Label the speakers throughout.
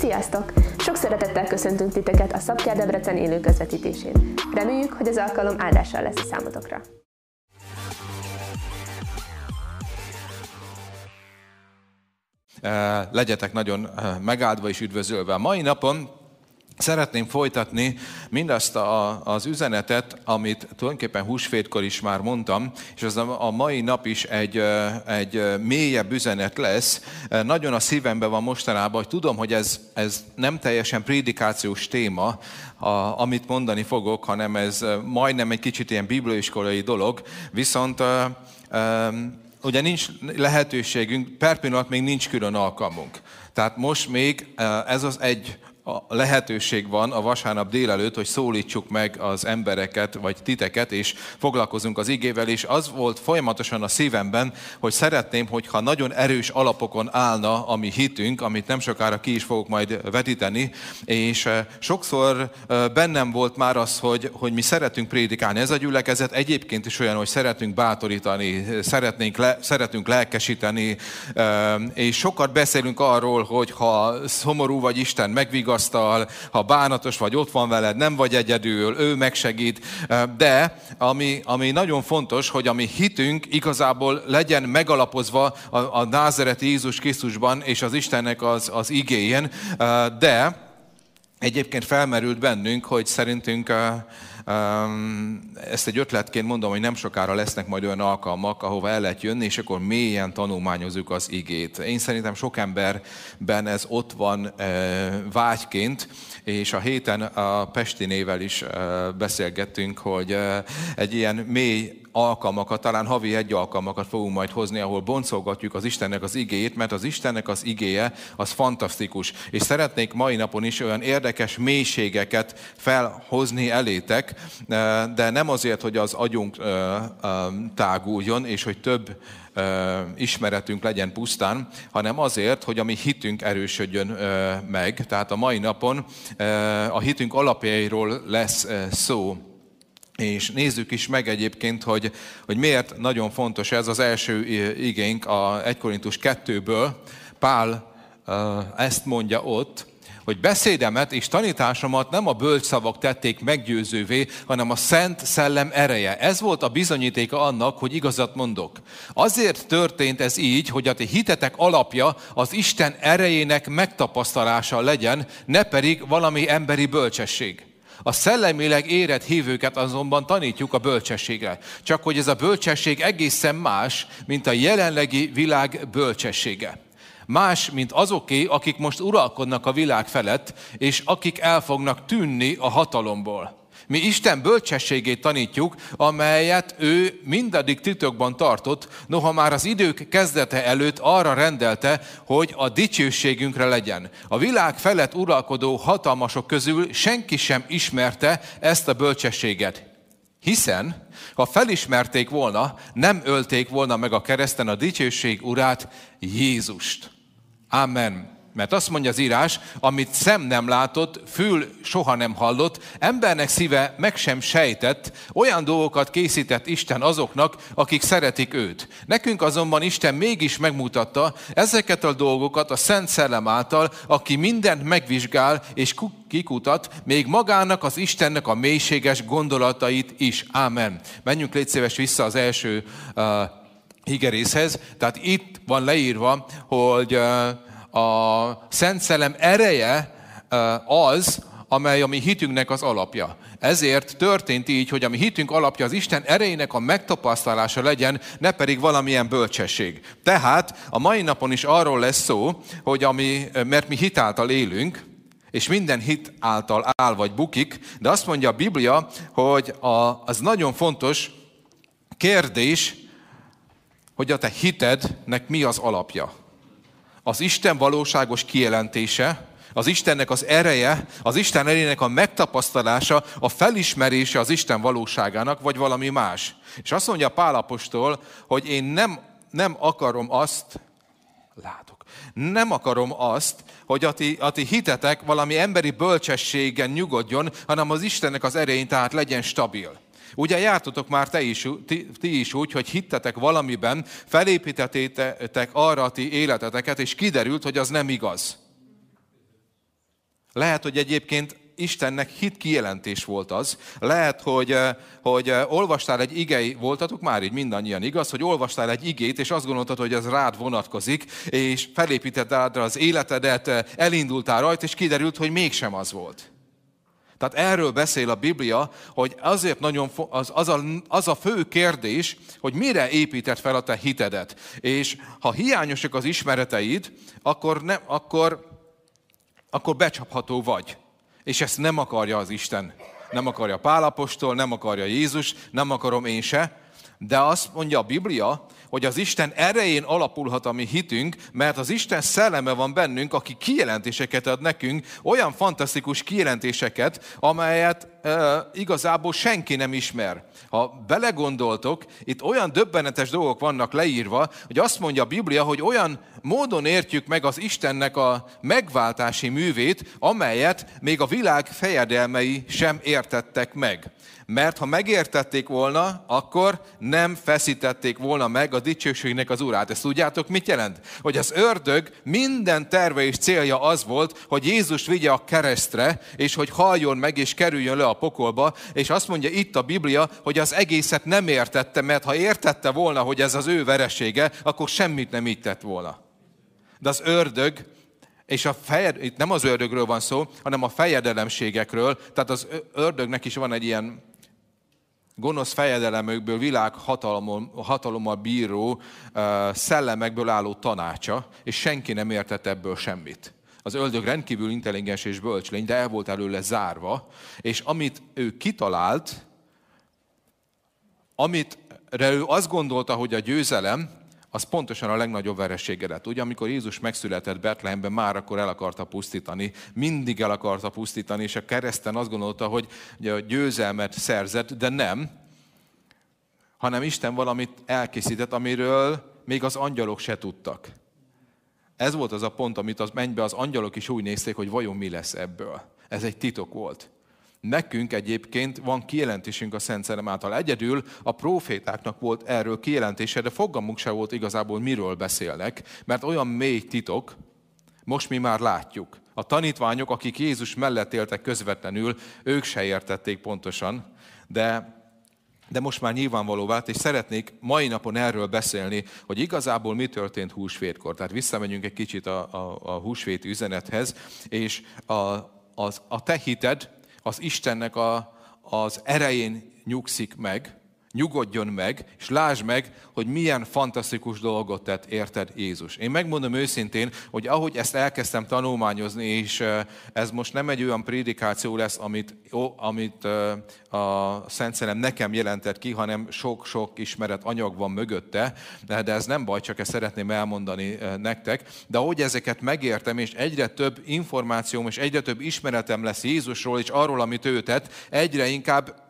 Speaker 1: Sziasztok! Sok szeretettel köszöntünk titeket a Szabkár Debrecen élő közvetítésén. Reméljük, hogy az alkalom áldással lesz a számotokra.
Speaker 2: Legyetek nagyon megáldva és üdvözölve. Mai napon Szeretném folytatni mindazt a, az üzenetet, amit tulajdonképpen húsvétkor is már mondtam, és az a, a mai nap is egy, egy mélyebb üzenet lesz. Nagyon a szívemben van mostanában, hogy tudom, hogy ez, ez nem teljesen prédikációs téma, a, amit mondani fogok, hanem ez majdnem egy kicsit ilyen bibliaiskolai dolog, viszont ugye nincs lehetőségünk, per pillanat még nincs külön alkalmunk. Tehát most még ez az egy a lehetőség van a vasárnap délelőtt, hogy szólítsuk meg az embereket, vagy titeket, és foglalkozunk az igével, és az volt folyamatosan a szívemben, hogy szeretném, hogyha nagyon erős alapokon állna a mi hitünk, amit nem sokára ki is fogok majd vetíteni, és eh, sokszor eh, bennem volt már az, hogy, hogy mi szeretünk prédikálni. Ez a gyülekezet egyébként is olyan, hogy szeretünk bátorítani, szeretnénk le, szeretünk lelkesíteni, eh, és sokat beszélünk arról, hogy ha szomorú vagy Isten megvigaszt, vigasztal, ha bánatos vagy, ott van veled, nem vagy egyedül, ő megsegít. De ami, ami nagyon fontos, hogy a mi hitünk igazából legyen megalapozva a, a názereti Jézus Krisztusban és az Istennek az, az igéjén, de egyébként felmerült bennünk, hogy szerintünk ezt egy ötletként mondom, hogy nem sokára lesznek majd olyan alkalmak, ahova el lehet jönni, és akkor mélyen tanulmányozzuk az igét. Én szerintem sok emberben ez ott van vágyként, és a héten a Pestinével is beszélgettünk, hogy egy ilyen mély alkalmakat, talán havi egy alkalmakat fogunk majd hozni, ahol boncolgatjuk az Istennek az igéjét, mert az Istennek az igéje az fantasztikus. És szeretnék mai napon is olyan érdekes mélységeket felhozni elétek, de nem azért, hogy az agyunk táguljon, és hogy több ismeretünk legyen pusztán, hanem azért, hogy a mi hitünk erősödjön meg. Tehát a mai napon a hitünk alapjairól lesz szó. És nézzük is meg egyébként, hogy, hogy miért nagyon fontos ez az első igénk a 1 Korintus 2-ből. Pál ezt mondja ott, hogy beszédemet és tanításomat nem a bölcsszavak tették meggyőzővé, hanem a Szent Szellem ereje. Ez volt a bizonyítéka annak, hogy igazat mondok. Azért történt ez így, hogy a ti hitetek alapja az Isten erejének megtapasztalása legyen, ne pedig valami emberi bölcsesség. A szellemileg érett hívőket azonban tanítjuk a bölcsességre. Csak hogy ez a bölcsesség egészen más, mint a jelenlegi világ bölcsessége. Más, mint azoké, akik most uralkodnak a világ felett, és akik el fognak tűnni a hatalomból. Mi Isten bölcsességét tanítjuk, amelyet ő mindaddig titokban tartott, noha már az idők kezdete előtt arra rendelte, hogy a dicsőségünkre legyen. A világ felett uralkodó hatalmasok közül senki sem ismerte ezt a bölcsességet. Hiszen, ha felismerték volna, nem ölték volna meg a kereszten a dicsőség urát, Jézust. Amen. Mert azt mondja az írás, amit szem nem látott, fül soha nem hallott, embernek szíve meg sem sejtett, olyan dolgokat készített Isten azoknak, akik szeretik őt. Nekünk azonban Isten mégis megmutatta ezeket a dolgokat a Szent Szellem által, aki mindent megvizsgál és kikutat, még magának az Istennek a mélységes gondolatait is. Ámen. Menjünk légy szíves vissza az első uh, higerészhez. Tehát itt van leírva, hogy uh, a Szent Szellem ereje az, amely a mi hitünknek az alapja. Ezért történt így, hogy a mi hitünk alapja az Isten erejének a megtapasztalása legyen, ne pedig valamilyen bölcsesség. Tehát a mai napon is arról lesz szó, hogy ami, mert mi hit által élünk, és minden hit által áll vagy bukik, de azt mondja a Biblia, hogy a, az nagyon fontos kérdés, hogy a te hitednek mi az alapja az Isten valóságos kijelentése, az Istennek az ereje, az Isten erejének a megtapasztalása, a felismerése az Isten valóságának, vagy valami más. És azt mondja Pálapostól, hogy én nem, nem akarom azt, látok, nem akarom azt, hogy a ti, a ti hitetek valami emberi bölcsességen nyugodjon, hanem az Istennek az erején tehát legyen stabil. Ugye jártatok már te is, ti, ti is úgy, hogy hittetek valamiben, felépítettétek arra a ti életeteket, és kiderült, hogy az nem igaz. Lehet, hogy egyébként Istennek hit kijelentés volt az. Lehet, hogy, eh, hogy eh, olvastál egy igei, voltatok már így mindannyian igaz, hogy olvastál egy igét, és azt gondoltad, hogy ez rád vonatkozik, és felépítetted rá az életedet, eh, elindultál rajta, és kiderült, hogy mégsem az volt. Tehát erről beszél a Biblia, hogy azért nagyon az, az, a, az a fő kérdés, hogy mire épített fel a te hitedet. És ha hiányosak az ismereteid, akkor, ne, akkor, akkor becsapható vagy. És ezt nem akarja az Isten. Nem akarja Pálapostól, nem akarja Jézus, nem akarom én se. De azt mondja a Biblia, hogy az Isten erején alapulhat a mi hitünk, mert az Isten szelleme van bennünk, aki kijelentéseket ad nekünk, olyan fantasztikus kijelentéseket, amelyet e, igazából senki nem ismer. Ha belegondoltok, itt olyan döbbenetes dolgok vannak leírva, hogy azt mondja a Biblia, hogy olyan módon értjük meg az Istennek a megváltási művét, amelyet még a világ fejedelmei sem értettek meg mert ha megértették volna, akkor nem feszítették volna meg a dicsőségnek az urát. Ezt tudjátok, mit jelent? Hogy az ördög minden terve és célja az volt, hogy Jézus vigye a keresztre, és hogy haljon meg és kerüljön le a pokolba, és azt mondja itt a Biblia, hogy az egészet nem értette, mert ha értette volna, hogy ez az ő veresége, akkor semmit nem így tett volna. De az ördög és a fejed, itt nem az ördögről van szó, hanem a fejedelemségekről. Tehát az ördögnek is van egy ilyen gonosz fejedelemökből, világ hatalommal, bíró szellemekből álló tanácsa, és senki nem értett ebből semmit. Az öldög rendkívül intelligens és bölcs lény, de el volt előle zárva, és amit ő kitalált, amit ő azt gondolta, hogy a győzelem, az pontosan a legnagyobb veresége lett. Ugye, amikor Jézus megszületett Betlehemben, már akkor el akarta pusztítani, mindig el akarta pusztítani, és a kereszten azt gondolta, hogy a győzelmet szerzett, de nem, hanem Isten valamit elkészített, amiről még az angyalok se tudtak. Ez volt az a pont, amit az mennybe az angyalok is úgy nézték, hogy vajon mi lesz ebből. Ez egy titok volt. Nekünk egyébként van kijelentésünk a Szent Szellem által. Egyedül a profétáknak volt erről kijelentése, de fogalmunk se volt igazából, miről beszélnek, mert olyan mély titok, most mi már látjuk. A tanítványok, akik Jézus mellett éltek közvetlenül, ők se értették pontosan, de de most már nyilvánvaló vált, és szeretnék mai napon erről beszélni, hogy igazából mi történt húsvétkor. Tehát visszamegyünk egy kicsit a, a, a húsvét üzenethez, és a, az, a te hited az Istennek a, az erején nyugszik meg, nyugodjon meg, és lásd meg, hogy milyen fantasztikus dolgot tett érted Jézus. Én megmondom őszintén, hogy ahogy ezt elkezdtem tanulmányozni, és ez most nem egy olyan prédikáció lesz, amit, amit a Szent Szellem nekem jelentett ki, hanem sok-sok ismeret anyag van mögötte, de ez nem baj, csak ezt szeretném elmondani nektek. De ahogy ezeket megértem, és egyre több információm, és egyre több ismeretem lesz Jézusról, és arról, amit ő tett, egyre inkább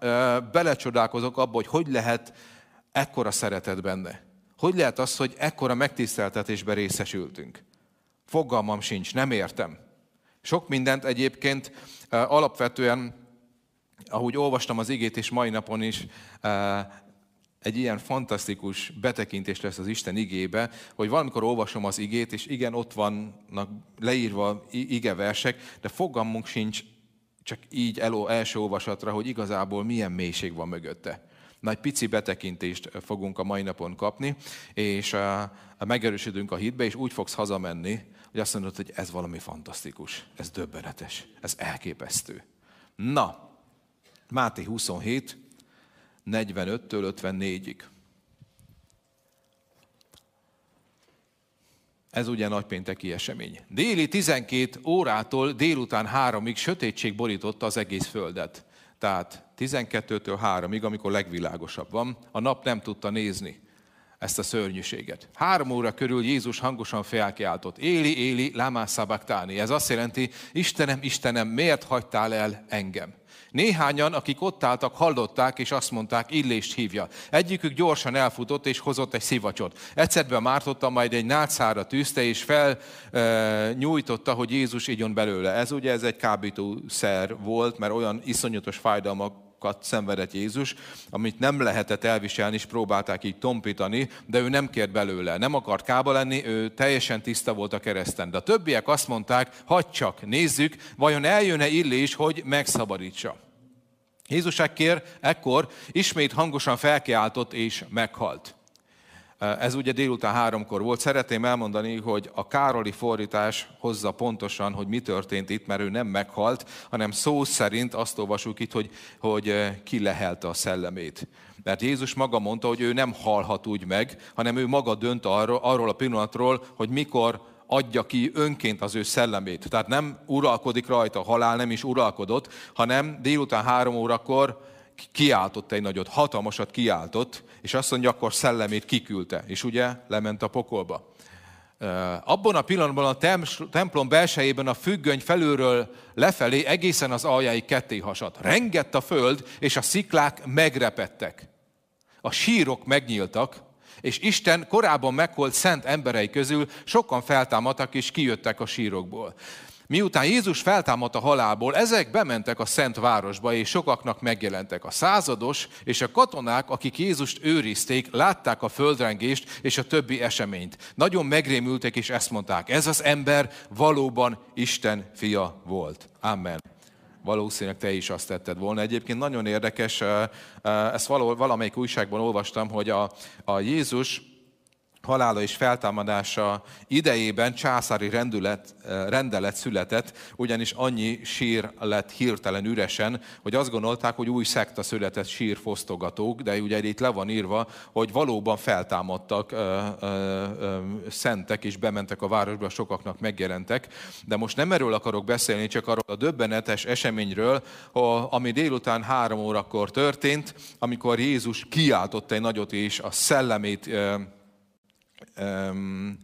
Speaker 2: belecsodálkozok abba, hogy hogy lehet ekkora szeretet benne? Hogy lehet az, hogy ekkora megtiszteltetésbe részesültünk? Fogalmam sincs, nem értem. Sok mindent egyébként alapvetően, ahogy olvastam az igét, és mai napon is egy ilyen fantasztikus betekintés lesz az Isten igébe, hogy valamikor olvasom az igét, és igen, ott vannak leírva igeversek, de fogalmunk sincs csak így eló, első olvasatra, hogy igazából milyen mélység van mögötte. Nagy pici betekintést fogunk a mai napon kapni, és megerősödünk a hitbe, és úgy fogsz hazamenni, hogy azt mondod, hogy ez valami fantasztikus, ez döbbenetes, ez elképesztő. Na, Máté 27, 45-től 54-ig. Ez ugye nagypénteki esemény. Déli 12 órától délután 3-ig sötétség borította az egész földet. Tehát 12-től 3-ig, amikor legvilágosabb van, a nap nem tudta nézni ezt a szörnyűséget. Három óra körül Jézus hangosan felkiáltott, Éli, Éli, lama sabachthani. Ez azt jelenti, Istenem, Istenem, miért hagytál el engem? Néhányan, akik ott álltak, hallották, és azt mondták, illést hívja. Egyikük gyorsan elfutott, és hozott egy szivacsot. Egyszerben mártotta, majd egy nátszára tűzte, és fel e, hogy Jézus igyon belőle. Ez ugye ez egy kábítószer volt, mert olyan iszonyatos fájdalmak sárokat szenvedett Jézus, amit nem lehetett elviselni, és próbálták így tompítani, de ő nem kért belőle, nem akart kába lenni, ő teljesen tiszta volt a kereszten. De a többiek azt mondták, hagyd csak, nézzük, vajon eljön-e Illés, hogy megszabadítsa. Jézus ekkér, ekkor ismét hangosan felkiáltott és meghalt. Ez ugye délután háromkor volt. Szeretném elmondani, hogy a Károli fordítás hozza pontosan, hogy mi történt itt, mert ő nem meghalt, hanem szó szerint azt olvasjuk itt, hogy, hogy kilehelte a szellemét. Mert Jézus maga mondta, hogy ő nem halhat úgy meg, hanem ő maga dönt arról, arról a pillanatról, hogy mikor adja ki önként az ő szellemét. Tehát nem uralkodik rajta, halál nem is uralkodott, hanem délután három órakor kiáltott egy nagyot, hatalmasat kiáltott, és azt mondja, akkor szellemét kiküldte, és ugye lement a pokolba. Abban a pillanatban a templom belsejében a függöny felülről lefelé egészen az aljáig ketté hasadt. Rengett a föld, és a sziklák megrepettek. A sírok megnyíltak, és Isten korábban megholt szent emberei közül sokan feltámadtak és kijöttek a sírokból. Miután Jézus feltámadt a halálból, ezek bementek a Szent Városba, és sokaknak megjelentek. A százados és a katonák, akik Jézust őrizték, látták a földrengést és a többi eseményt. Nagyon megrémültek, és ezt mondták, ez az ember valóban Isten fia volt. Amen valószínűleg te is azt tetted volna. Egyébként nagyon érdekes, ezt valamelyik újságban olvastam, hogy a, a Jézus halála és feltámadása idejében császári rendület, rendelet született, ugyanis annyi sír lett hirtelen üresen, hogy azt gondolták, hogy új szekta született sírfosztogatók, de ugye itt le van írva, hogy valóban feltámadtak ö, ö, ö, szentek, és bementek a városba, sokaknak megjelentek. De most nem erről akarok beszélni, csak arról a döbbenetes eseményről, ami délután három órakor történt, amikor Jézus kiáltott egy nagyot, és a szellemét um,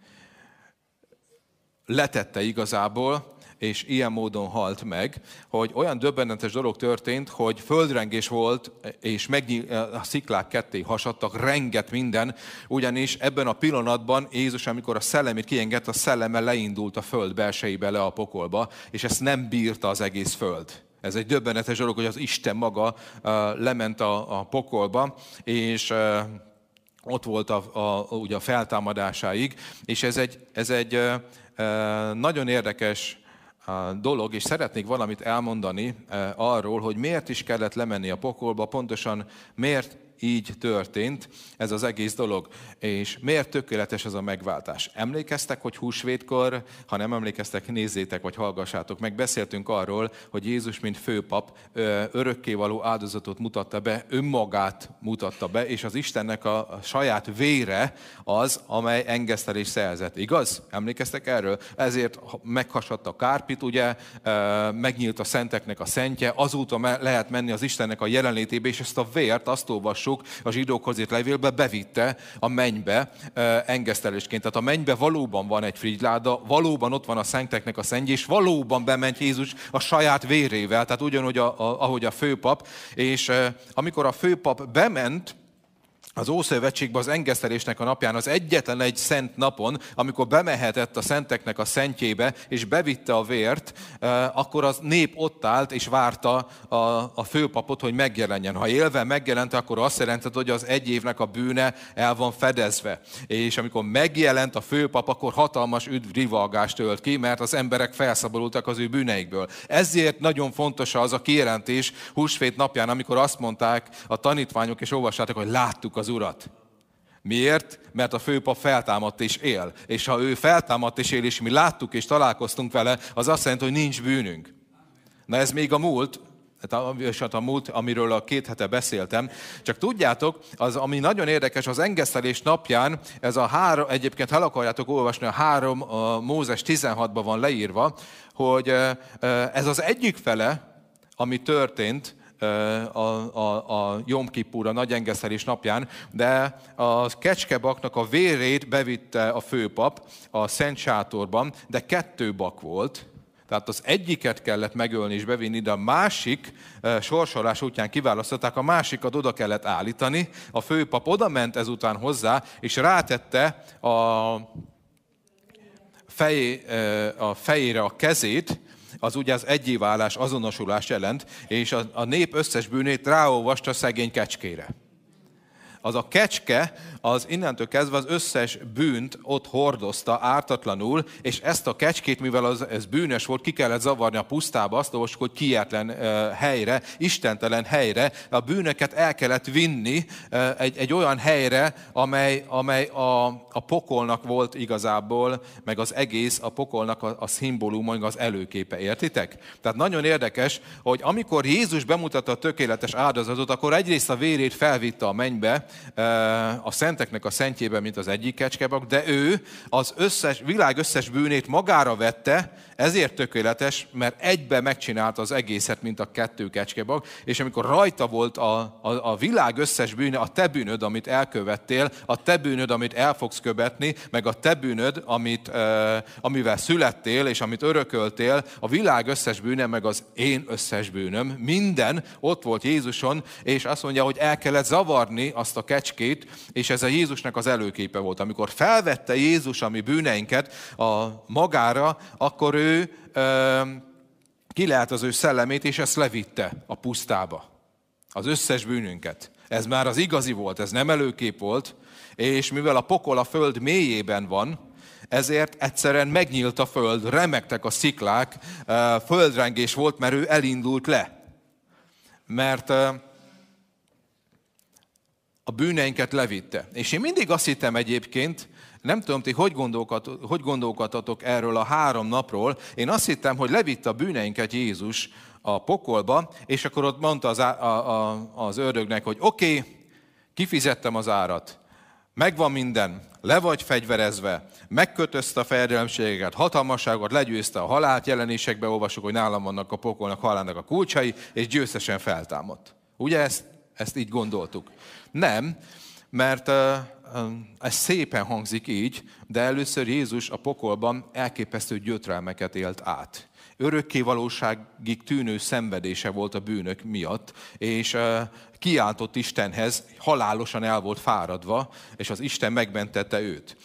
Speaker 2: letette igazából, és ilyen módon halt meg, hogy olyan döbbenetes dolog történt, hogy földrengés volt, és megnyíl, a sziklák ketté hasadtak, renget minden, ugyanis ebben a pillanatban Jézus, amikor a szellemét kiengedte, a szelleme leindult a föld belsejébe le a pokolba, és ezt nem bírta az egész föld. Ez egy döbbenetes dolog, hogy az Isten maga uh, lement a, a pokolba, és uh, ott volt a, a, ugye a feltámadásáig, és ez egy, ez egy nagyon érdekes dolog, és szeretnék valamit elmondani arról, hogy miért is kellett lemenni a pokolba, pontosan miért így történt ez az egész dolog. És miért tökéletes ez a megváltás? Emlékeztek, hogy húsvétkor, ha nem emlékeztek, nézzétek, vagy hallgassátok meg, beszéltünk arról, hogy Jézus, mint főpap, örökkévaló áldozatot mutatta be, önmagát mutatta be, és az Istennek a saját vére az, amely engesztelés szerzett. Igaz? Emlékeztek erről? Ezért meghasadt a kárpit, ugye, megnyílt a szenteknek a szentje, azóta lehet menni az Istennek a jelenlétébe, és ezt a vért, azt olvas olvassuk a zsidókhoz írt levélbe, bevitte a mennybe engesztelésként. Tehát a mennybe valóban van egy frigyláda, valóban ott van a szenteknek a szentje, és valóban bement Jézus a saját vérével, tehát ugyanúgy, a, a, ahogy a főpap, és amikor a főpap bement, az Ószövetségben az engesztelésnek a napján, az egyetlen egy szent napon, amikor bemehetett a szenteknek a szentjébe, és bevitte a vért, akkor az nép ott állt, és várta a, a főpapot, hogy megjelenjen. Ha élve megjelent, akkor azt jelentett, hogy az egy évnek a bűne el van fedezve. És amikor megjelent a főpap, akkor hatalmas üdvrivalgást ölt ki, mert az emberek felszabadultak az ő bűneikből. Ezért nagyon fontos az a kijelentés húsvét napján, amikor azt mondták a tanítványok, és olvassátok, hogy láttuk az az Urat. Miért? Mert a főpap feltámadt és él. És ha ő feltámadt és él, és mi láttuk és találkoztunk vele, az azt jelenti, hogy nincs bűnünk. Na ez még a múlt, hát a múlt, amiről a két hete beszéltem. Csak tudjátok, az, ami nagyon érdekes, az engesztelés napján, ez a három, egyébként ha akarjátok olvasni, a három a Mózes 16-ban van leírva, hogy ez az egyik fele, ami történt, a, a, a Jom Kippur, a nagy engeszelés napján, de a kecskebaknak a vérét bevitte a főpap a Szent Sátorban, de kettő bak volt, tehát az egyiket kellett megölni és bevinni, de a másik sorsolás útján kiválasztották, a másikat oda kellett állítani. A főpap oda ment ezután hozzá, és rátette a, fejé, a fejére a kezét, az ugye az egyéválás, azonosulás jelent, és a, a nép összes bűnét ráolvasta szegény kecskére az a kecske, az innentől kezdve az összes bűnt ott hordozta ártatlanul, és ezt a kecskét, mivel az, ez bűnös volt, ki kellett zavarni a pusztába, azt olvasjuk, hogy kietlen helyre, istentelen helyre, a bűnöket el kellett vinni egy, egy olyan helyre, amely, amely a, a pokolnak volt igazából, meg az egész a pokolnak a, a szimbóluma, az előképe, értitek? Tehát nagyon érdekes, hogy amikor Jézus bemutatta a tökéletes áldozatot, akkor egyrészt a vérét felvitte a mennybe, a szenteknek a szentjében, mint az egyik kecskebak, de ő az összes, világ összes bűnét magára vette, ezért tökéletes, mert egybe megcsinálta az egészet, mint a kettő kecskebak, és amikor rajta volt a, a, a világ összes bűne, a te bűnöd, amit elkövettél, a te bűnöd, amit el fogsz követni, meg a te bűnöd, amit, uh, amivel születtél, és amit örököltél, a világ összes bűne, meg az én összes bűnöm, minden ott volt Jézuson, és azt mondja, hogy el kellett zavarni azt a kecskét, és ez a Jézusnak az előképe volt. Amikor felvette Jézus a mi bűneinket a magára, akkor ő lehet az ő szellemét, és ezt levitte a pusztába. Az összes bűnünket. Ez már az igazi volt, ez nem előkép volt, és mivel a pokol a föld mélyében van, ezért egyszerűen megnyílt a föld, remektek a sziklák, földrengés volt, mert ő elindult le. Mert a bűneinket levitte. És én mindig azt hittem egyébként, nem tudom, ti hogy, hogy gondolkodhatok erről a három napról, én azt hittem, hogy levitte a bűneinket Jézus a pokolba, és akkor ott mondta az, á, a, a, az ördögnek, hogy oké, okay, kifizettem az árat, megvan minden, le vagy fegyverezve, megkötözte a fejedelemségeket, hatalmasságot, legyőzte a halált, jelenésekbe olvasok, hogy nálam vannak a pokolnak, halálnak a kulcsai, és győztesen feltámadt. Ugye ezt, ezt így gondoltuk? Nem, mert ez szépen hangzik így, de először Jézus a pokolban elképesztő gyötrelmeket élt át. Örökké valóságig tűnő szenvedése volt a bűnök miatt, és kiáltott Istenhez, halálosan el volt fáradva, és az Isten megmentette őt.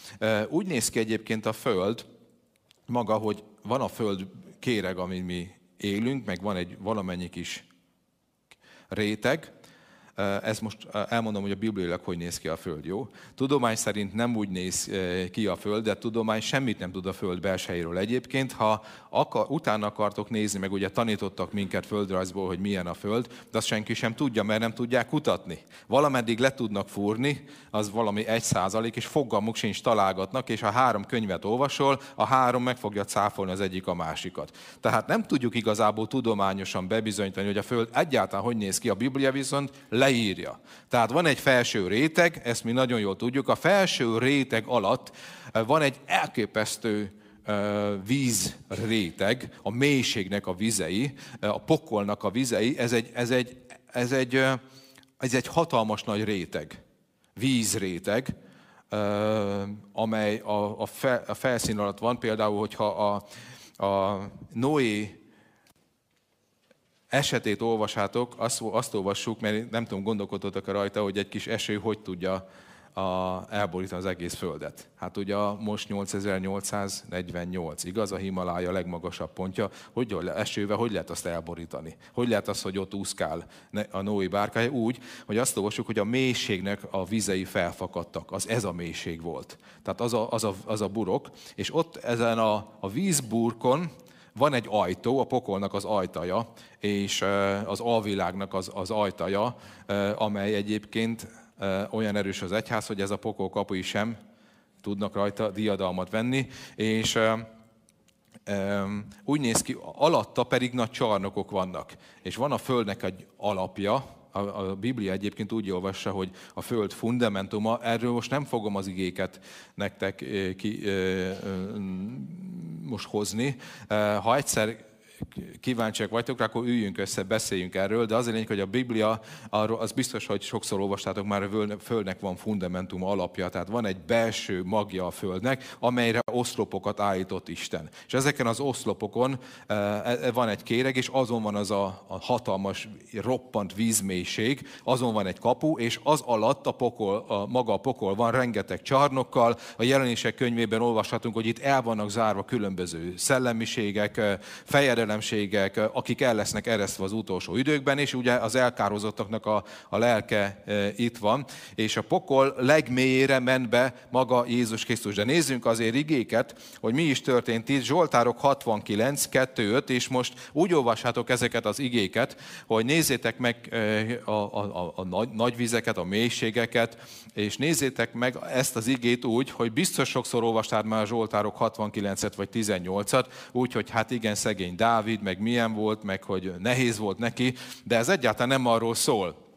Speaker 2: Úgy néz ki egyébként a Föld, maga, hogy van a Föld kéreg, amin mi élünk, meg van egy valamennyi kis réteg, ez most elmondom, hogy a bibliailag hogy néz ki a Föld, jó? Tudomány szerint nem úgy néz ki a Föld, de tudomány semmit nem tud a Föld belsejéről egyébként. Ha akar, utána akartok nézni, meg ugye tanítottak minket földrajzból, hogy milyen a Föld, de azt senki sem tudja, mert nem tudják kutatni. Valameddig le tudnak fúrni, az valami egy százalék, és fogalmuk sincs találgatnak, és ha három könyvet olvasol, a három meg fogja cáfolni az egyik a másikat. Tehát nem tudjuk igazából tudományosan bebizonyítani, hogy a Föld egyáltalán hogy néz ki. A Biblia viszont leírja. Tehát van egy felső réteg, ezt mi nagyon jól tudjuk, a felső réteg alatt van egy elképesztő vízréteg, a mélységnek a vizei, a pokolnak a vizei, ez egy, ez egy, ez egy, ez egy hatalmas nagy réteg, vízréteg, amely a, a felszín alatt van. Például, hogyha a, a Noé esetét olvasátok, azt, azt olvassuk, mert nem tudom, gondolkodtatok -e rajta, hogy egy kis eső hogy tudja a, elborítani az egész Földet. Hát ugye most 8848, igaz? A Himalája legmagasabb pontja. Hogy esővel hogy lehet azt elborítani? Hogy lehet az, hogy ott úszkál a Noé bárkája? Úgy, hogy azt olvassuk, hogy a mélységnek a vizei felfakadtak. Az ez a mélység volt. Tehát az a, az a, az a burok. És ott ezen a, a vízburkon, van egy ajtó, a pokolnak az ajtaja, és az alvilágnak az, az ajtaja, amely egyébként olyan erős az egyház, hogy ez a pokol kapui sem tudnak rajta diadalmat venni, és úgy néz ki, alatta pedig nagy csarnokok vannak. És van a Földnek egy alapja, a, a Biblia egyébként úgy olvassa, hogy a Föld fundamentuma, erről most nem fogom az igéket nektek ki, most hozni. Ha egyszer kíváncsiak vagytok akkor üljünk össze, beszéljünk erről, de az a lényeg, hogy a Biblia, arról, az biztos, hogy sokszor olvastátok már, a Földnek van fundamentum alapja, tehát van egy belső magja a Földnek, amelyre oszlopokat állított Isten. És ezeken az oszlopokon e, e, van egy kéreg, és azon van az a, a hatalmas, roppant vízmélység, azon van egy kapu, és az alatt a pokol, a, maga a pokol van rengeteg csarnokkal. A jelenések könyvében olvashatunk, hogy itt el vannak zárva különböző szellemiségek, fejedelem érdelemségek, akik el lesznek eresztve az utolsó időkben, és ugye az elkározottaknak a, a lelke itt van, és a pokol legmélyére ment be maga Jézus Krisztus. De nézzünk azért igéket, hogy mi is történt itt. Zsoltárok 69, 2, 5, és most úgy olvashátok ezeket az igéket, hogy nézzétek meg a, a, a, a nagy, nagy vizeket, a mélységeket, és nézzétek meg ezt az igét úgy, hogy biztos sokszor olvastál már a Zsoltárok 69-et vagy 18-at, úgy, hogy hát igen, szegény Dávid, meg milyen volt, meg hogy nehéz volt neki, de ez egyáltalán nem arról szól.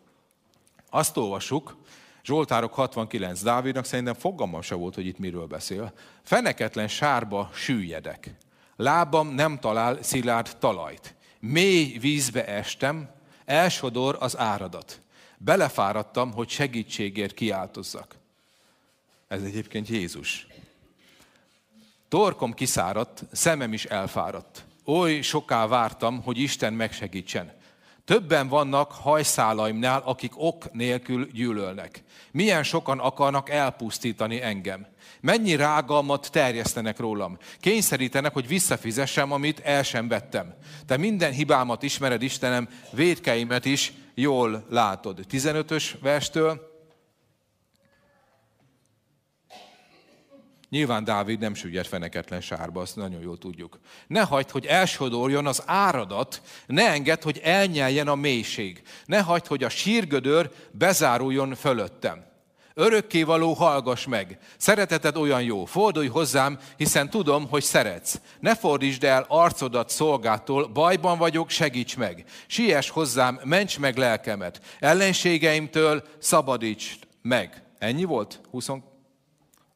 Speaker 2: Azt olvasuk, Zsoltárok 69 Dávidnak szerintem fogalmam se volt, hogy itt miről beszél. Feneketlen sárba süllyedek. Lábam nem talál szilárd talajt. Mély vízbe estem, elsodor az áradat. Belefáradtam, hogy segítségért kiáltozzak. Ez egyébként Jézus. Torkom kiszáradt, szemem is elfáradt. Oly soká vártam, hogy Isten megsegítsen. Többen vannak hajszálaimnál, akik ok nélkül gyűlölnek. Milyen sokan akarnak elpusztítani engem. Mennyi rágalmat terjesztenek rólam. Kényszerítenek, hogy visszafizessem, amit el sem vettem. Te minden hibámat ismered, Istenem, védkeimet is jól látod. 15-ös verstől Nyilván Dávid nem süllyedt feneketlen sárba, azt nagyon jól tudjuk. Ne hagyd, hogy elsodorjon az áradat, ne engedd, hogy elnyeljen a mélység. Ne hagyd, hogy a sírgödör bezáruljon fölöttem. Örökkévaló hallgass meg. Szereteted olyan jó. Fordulj hozzám, hiszen tudom, hogy szeretsz. Ne fordítsd el arcodat szolgától, bajban vagyok, segíts meg. Siess hozzám, ments meg lelkemet. Ellenségeimtől szabadítsd meg. Ennyi volt? 20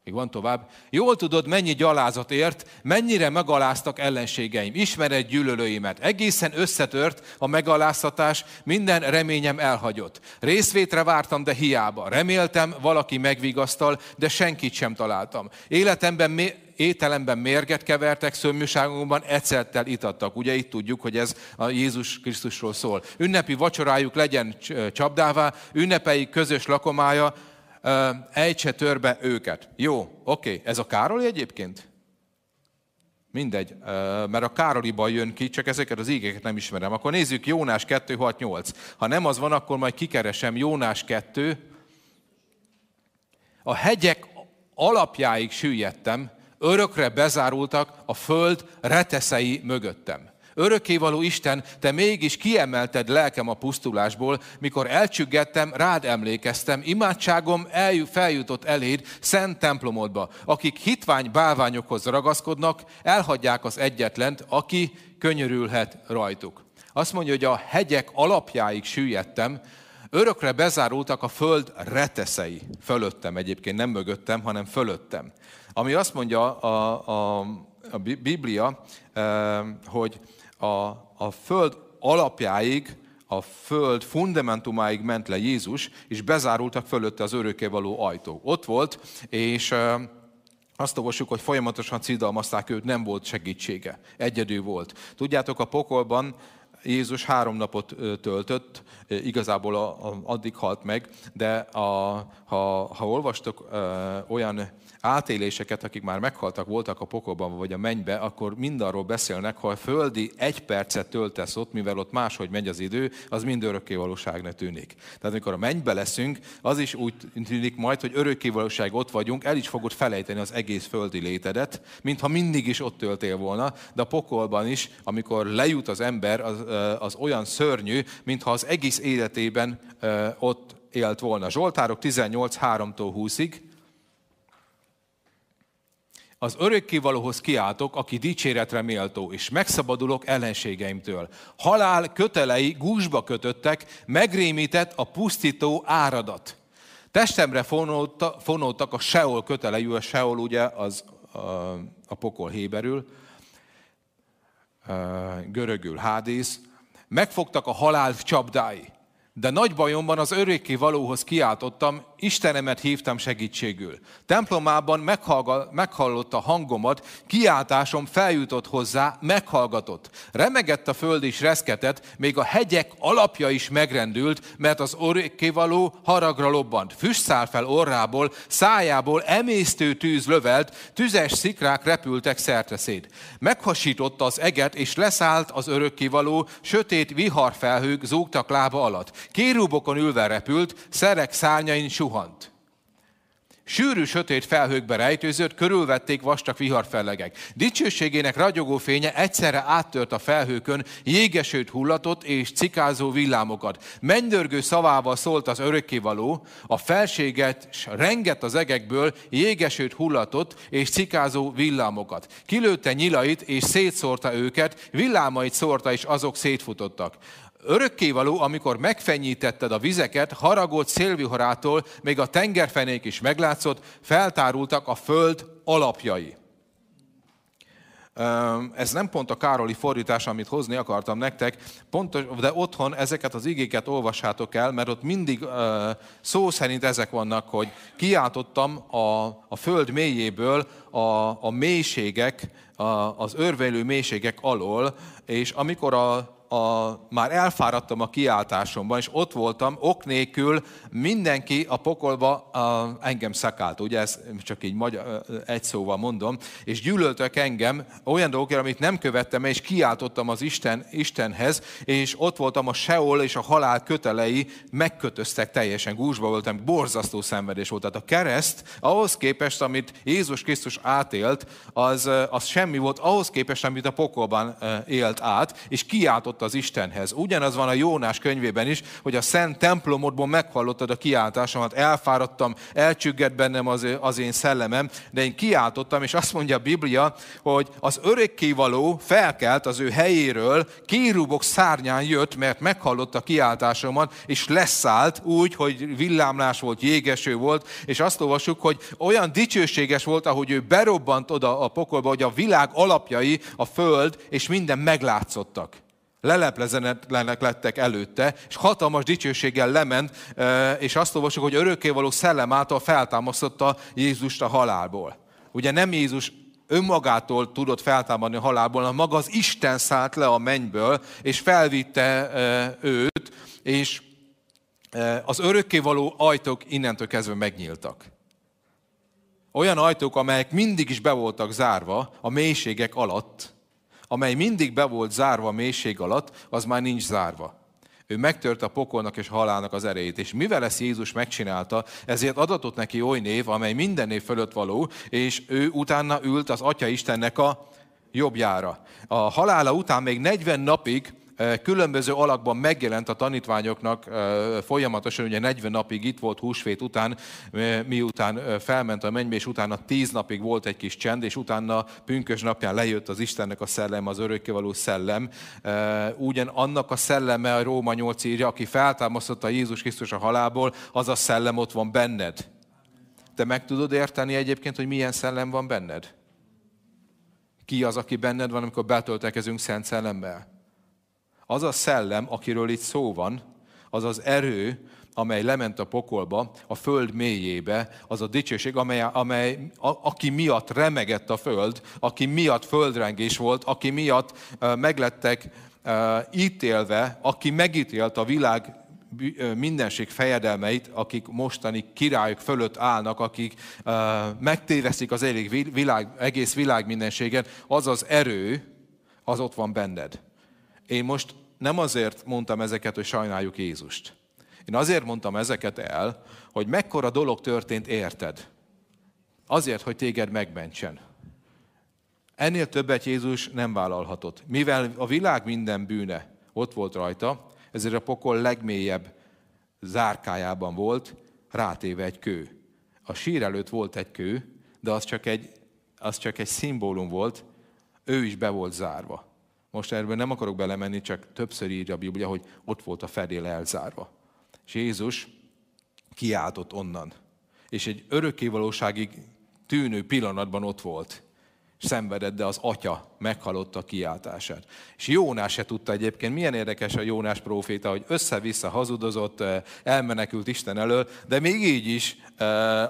Speaker 2: még van tovább. Jól tudod, mennyi gyalázat ért, mennyire megaláztak ellenségeim. Ismered gyűlölőimet. Egészen összetört a megaláztatás, minden reményem elhagyott. Részvétre vártam, de hiába. Reméltem, valaki megvigasztal, de senkit sem találtam. Életemben ételemben mérget kevertek, szömműságokban ecettel itattak. Ugye itt tudjuk, hogy ez a Jézus Krisztusról szól. Ünnepi vacsorájuk legyen csapdává, ünnepei közös lakomája, ejtse törbe őket. Jó, oké, okay. ez a Károli egyébként? Mindegy, mert a Károliban jön ki, csak ezeket az ígéket nem ismerem. Akkor nézzük Jónás 2, 6, 8. Ha nem az van, akkor majd kikeresem Jónás 2. A hegyek alapjáig süllyedtem, örökre bezárultak a föld reteszei mögöttem. Örökkévaló Isten, te mégis kiemelted lelkem a pusztulásból, mikor elcsüggettem, rád emlékeztem, imádságom eljut, feljutott eléd szent templomodba. Akik hitvány bálványokhoz ragaszkodnak, elhagyják az egyetlent, aki könyörülhet rajtuk. Azt mondja, hogy a hegyek alapjáig süllyedtem, örökre bezárultak a föld reteszei. Fölöttem egyébként, nem mögöttem, hanem fölöttem. Ami azt mondja a, a, a Biblia, eh, hogy a, a föld alapjáig, a föld fundamentumáig ment le Jézus, és bezárultak fölötte az örökkévaló ajtók. Ott volt, és azt olvassuk, hogy folyamatosan cidalmazták őt, nem volt segítsége. Egyedül volt. Tudjátok, a pokolban Jézus három napot töltött, igazából addig halt meg, de a, ha, ha olvastok olyan átéléseket, akik már meghaltak, voltak a pokolban vagy a mennybe, akkor mindarról beszélnek, ha a földi egy percet töltesz ott, mivel ott máshogy megy az idő, az mind örökké valóságnak tűnik. Tehát amikor a mennybe leszünk, az is úgy tűnik majd, hogy örökké valóság ott vagyunk, el is fogod felejteni az egész földi létedet, mintha mindig is ott töltél volna, de a pokolban is, amikor lejut az ember, az, az olyan szörnyű, mintha az egész életében ott élt volna. Zsoltárok 18, 3-tól 20-ig, az örökkévalóhoz kiáltok, aki dicséretre méltó, és megszabadulok ellenségeimtől. Halál kötelei gúzsba kötöttek, megrémített a pusztító áradat. Testemre fonoltak a Seol kötelei, a Seol ugye az a, a pokol héberül, görögül hádész, megfogtak a halál csapdái. De nagy bajomban az örökké valóhoz kiáltottam, Istenemet hívtam segítségül. Templomában meghallotta hangomat, kiáltásom feljutott hozzá, meghallgatott. Remegett a föld is reszketett, még a hegyek alapja is megrendült, mert az orrékévaló haragra lobbant. Füst fel orrából, szájából emésztő tűz lövelt, tüzes szikrák repültek szerteszét. Meghasította az eget, és leszállt az örökkévaló, sötét viharfelhők zúgtak lába alatt. Kérubokon ülve repült, szerek szárnyain suhant. Sűrű, sötét felhőkbe rejtőzött, körülvették vastag viharfellegek. Dicsőségének ragyogó fénye egyszerre áttört a felhőkön, jégesőt hullatott és cikázó villámokat. Mennydörgő szavával szólt az örökkévaló, a felséget s rengett az egekből, jégesőt hullatott és cikázó villámokat. Kilőtte nyilait és szétszórta őket, villámait szórta és azok szétfutottak örökkévaló, amikor megfenyítetted a vizeket, haragolt szélviharától, még a tengerfenék is meglátszott, feltárultak a föld alapjai. Ez nem pont a Károli fordítás, amit hozni akartam nektek, pontos, de otthon ezeket az igéket olvassátok el, mert ott mindig szó szerint ezek vannak, hogy kiáltottam a, a föld mélyéből a, a mélységek, a, az örvénylő mélységek alól, és amikor a, a, már elfáradtam a kiáltásomban, és ott voltam, ok nélkül mindenki a pokolba a, engem szakált, ugye ezt csak így magyar, egy szóval mondom, és gyűlöltek engem olyan dolgokért, amit nem követtem, és kiáltottam az Isten, Istenhez, és ott voltam a Seol és a halál kötelei megkötöztek teljesen, gúzsba voltam, borzasztó szenvedés volt. Tehát a kereszt ahhoz képest, amit Jézus Krisztus átélt, az, az semmi volt, ahhoz képest, amit a pokolban élt át, és kiáltott kiáltott az Istenhez. Ugyanaz van a Jónás könyvében is, hogy a szent templomodból meghallottad a kiáltásomat, elfáradtam, elcsüggett bennem az, az én szellemem, de én kiáltottam, és azt mondja a Biblia, hogy az örökkévaló felkelt az ő helyéről, kérubok szárnyán jött, mert meghallotta a kiáltásomat, és leszállt úgy, hogy villámlás volt, jégeső volt, és azt olvasjuk, hogy olyan dicsőséges volt, ahogy ő berobbant oda a pokolba, hogy a világ alapjai, a föld, és minden meglátszottak leleplezenetlenek lettek előtte, és hatalmas dicsőséggel lement, és azt olvasjuk, hogy örökkévaló szellem által feltámasztotta Jézust a halálból. Ugye nem Jézus önmagától tudott feltámadni a halálból, hanem maga az Isten szállt le a mennyből, és felvitte őt, és az örökkévaló ajtók innentől kezdve megnyíltak. Olyan ajtók, amelyek mindig is be voltak zárva a mélységek alatt, amely mindig be volt zárva a mélység alatt, az már nincs zárva. Ő megtört a pokolnak és halálnak az erejét. És mivel ezt Jézus megcsinálta, ezért adatott neki oly név, amely minden név fölött való, és ő utána ült az Atya Istennek a jobbjára. A halála után még 40 napig különböző alakban megjelent a tanítványoknak folyamatosan, ugye 40 napig itt volt húsvét után, miután felment a mennybe, és utána 10 napig volt egy kis csend, és utána pünkös napján lejött az Istennek a szellem, az örökkévaló szellem. Ugyan annak a szelleme, a Róma 8 írja, aki feltámasztotta Jézus Krisztus a halából, az a szellem ott van benned. Te meg tudod érteni egyébként, hogy milyen szellem van benned? Ki az, aki benned van, amikor betöltekezünk Szent Szellemmel? Az a szellem, akiről itt szó van, az az erő, amely lement a pokolba, a föld mélyébe, az a dicsőség, amely, amely a, aki miatt remegett a föld, aki miatt földrengés volt, aki miatt uh, meglettek uh, ítélve, aki megítélt a világ mindenség fejedelmeit, akik mostani királyok fölött állnak, akik uh, megtéveszik az elég világ, egész világ mindenséget, az az erő, az ott van benned. Én most nem azért mondtam ezeket, hogy sajnáljuk Jézust. Én azért mondtam ezeket el, hogy mekkora dolog történt érted. Azért, hogy téged megmentsen. Ennél többet Jézus nem vállalhatott. Mivel a világ minden bűne ott volt rajta, ezért a pokol legmélyebb zárkájában volt rátéve egy kő. A sír előtt volt egy kő, de az csak egy, az csak egy szimbólum volt, ő is be volt zárva. Most erről nem akarok belemenni, csak többször írja a Biblia, hogy ott volt a fedél elzárva. És Jézus kiáltott onnan. És egy örökkévalóságig tűnő pillanatban ott volt. És szenvedett, de az atya meghallotta kiáltását. És Jónás se tudta egyébként, milyen érdekes a Jónás próféta, hogy össze-vissza hazudozott, elmenekült Isten elől, de még így is,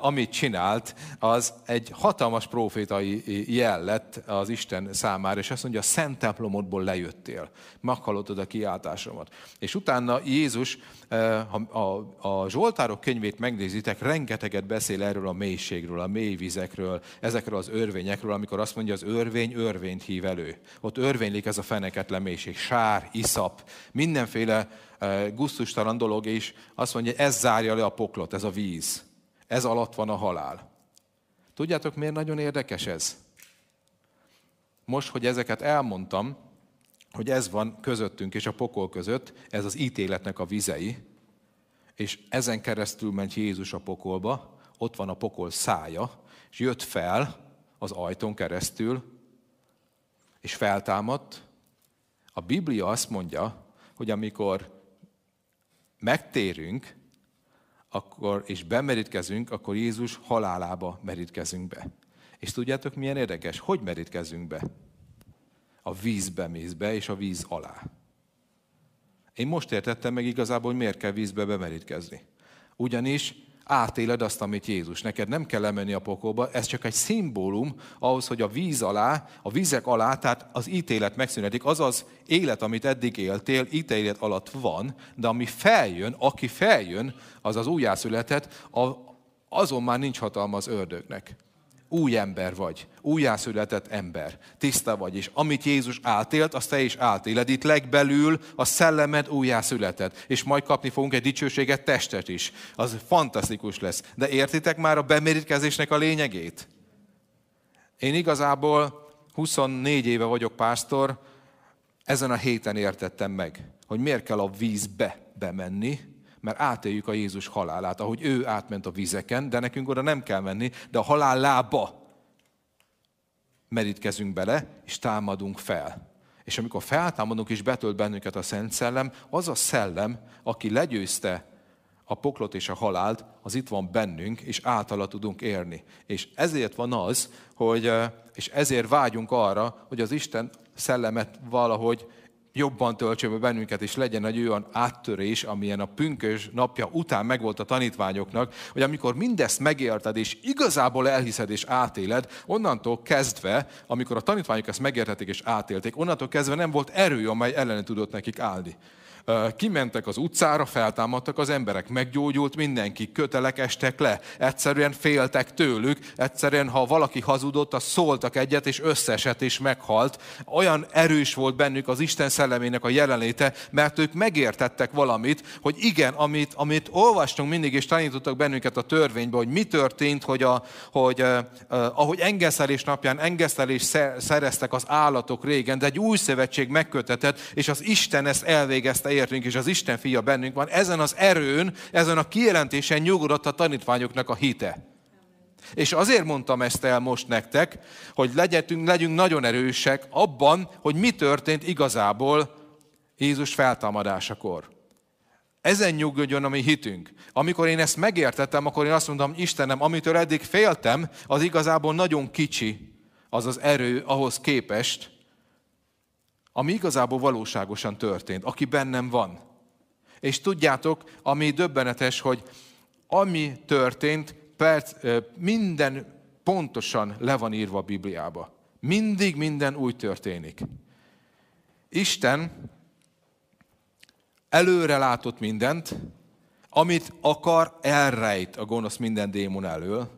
Speaker 2: amit csinált, az egy hatalmas prófétai jel lett az Isten számára, és azt mondja, a szent templomodból lejöttél, meghallottad a kiáltásomat. És utána Jézus, ha a, a Zsoltárok könyvét megnézitek, rengeteget beszél erről a mélységről, a mély vizekről, ezekről az örvényekről, amikor azt mondja, az örvény örvényt hív elő. Ott örvénylik ez a feneketlen mélység, sár, iszap, mindenféle gusztustalan dolog, és azt mondja, ez zárja le a poklot, ez a víz. Ez alatt van a halál. Tudjátok, miért nagyon érdekes ez? Most, hogy ezeket elmondtam, hogy ez van közöttünk és a pokol között, ez az ítéletnek a vizei, és ezen keresztül ment Jézus a pokolba, ott van a pokol szája, és jött fel az ajtón keresztül, és feltámadt. A Biblia azt mondja, hogy amikor megtérünk, akkor, és bemerítkezünk, akkor Jézus halálába merítkezünk be. És tudjátok, milyen érdekes? Hogy merítkezünk be? A vízbe mész be, és a víz alá. Én most értettem meg igazából, hogy miért kell vízbe bemerítkezni. Ugyanis átéled azt, amit Jézus. Neked nem kell lemenni a pokolba, ez csak egy szimbólum ahhoz, hogy a víz alá, a vizek alá, tehát az ítélet megszünetik. Az az élet, amit eddig éltél, ítélet alatt van, de ami feljön, aki feljön, az az újjászületet, azon már nincs hatalma az ördögnek új ember vagy, újjászületett ember, tiszta vagy, és amit Jézus átélt, azt te is átéled. Itt legbelül a szellemed újjászületett, és majd kapni fogunk egy dicsőséget testet is. Az fantasztikus lesz. De értitek már a bemérítkezésnek a lényegét? Én igazából 24 éve vagyok pásztor, ezen a héten értettem meg, hogy miért kell a vízbe bemenni, mert átéljük a Jézus halálát, ahogy ő átment a vizeken, de nekünk oda nem kell menni, de a halál lába merítkezünk bele, és támadunk fel. És amikor feltámadunk és betölt bennünket a Szent Szellem, az a szellem, aki legyőzte a poklot és a halált, az itt van bennünk, és általa tudunk érni. És ezért van az, hogy, és ezért vágyunk arra, hogy az Isten szellemet valahogy jobban töltse be bennünket, és legyen egy olyan áttörés, amilyen a pünkös napja után megvolt a tanítványoknak, hogy amikor mindezt megérted, és igazából elhiszed és átéled, onnantól kezdve, amikor a tanítványok ezt megértették és átélték, onnantól kezdve nem volt erő, amely ellen tudott nekik állni kimentek az utcára, feltámadtak az emberek, meggyógyult mindenki, kötelek estek le, egyszerűen féltek tőlük, egyszerűen ha valaki hazudott, az szóltak egyet, és összesett és meghalt. Olyan erős volt bennük az Isten szellemének a jelenléte, mert ők megértettek valamit, hogy igen, amit, amit olvastunk mindig, és tanítottak bennünket a törvénybe, hogy mi történt, hogy, a, hogy uh, uh, ahogy engeszelés napján engeszelés szereztek az állatok régen, de egy új szövetség megkötetett, és az Isten ezt elvégezte értünk, és az Isten fia bennünk van, ezen az erőn, ezen a kijelentésen nyugodott a tanítványoknak a hite. És azért mondtam ezt el most nektek, hogy legyetünk, legyünk nagyon erősek abban, hogy mi történt igazából Jézus feltámadásakor. Ezen nyugodjon a mi hitünk. Amikor én ezt megértettem, akkor én azt mondtam, Istenem, amitől eddig féltem, az igazából nagyon kicsi, az az erő ahhoz képest, ami igazából valóságosan történt, aki bennem van. És tudjátok, ami döbbenetes, hogy ami történt, perc, minden pontosan le van írva a Bibliába. Mindig minden úgy történik. Isten előre látott mindent, amit akar, elrejt a gonosz minden démon elől.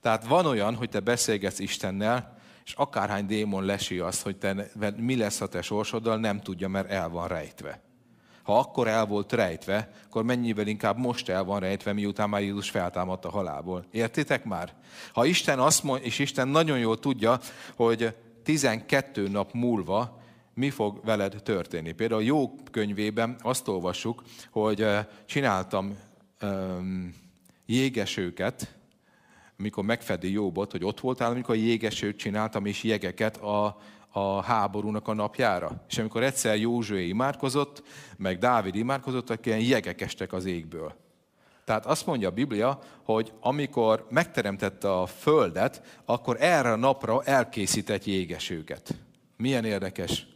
Speaker 2: Tehát van olyan, hogy te beszélgetsz Istennel, és akárhány démon lesi azt, hogy te, mi lesz a te sorsoddal, nem tudja, mert el van rejtve. Ha akkor el volt rejtve, akkor mennyivel inkább most el van rejtve, miután már Jézus feltámadt a halálból. Értitek már? Ha Isten azt mondja, és Isten nagyon jól tudja, hogy 12 nap múlva mi fog veled történni. Például a jó könyvében azt olvassuk, hogy csináltam um, jégesőket, amikor megfedi Jóbot, hogy ott voltál, amikor jégesőt csináltam, és jegeket a, a háborúnak a napjára. És amikor egyszer Józsué imádkozott, meg Dávid imádkozott, akkor ilyen jegek estek az égből. Tehát azt mondja a Biblia, hogy amikor megteremtette a földet, akkor erre a napra elkészített jégesőket. Milyen érdekes.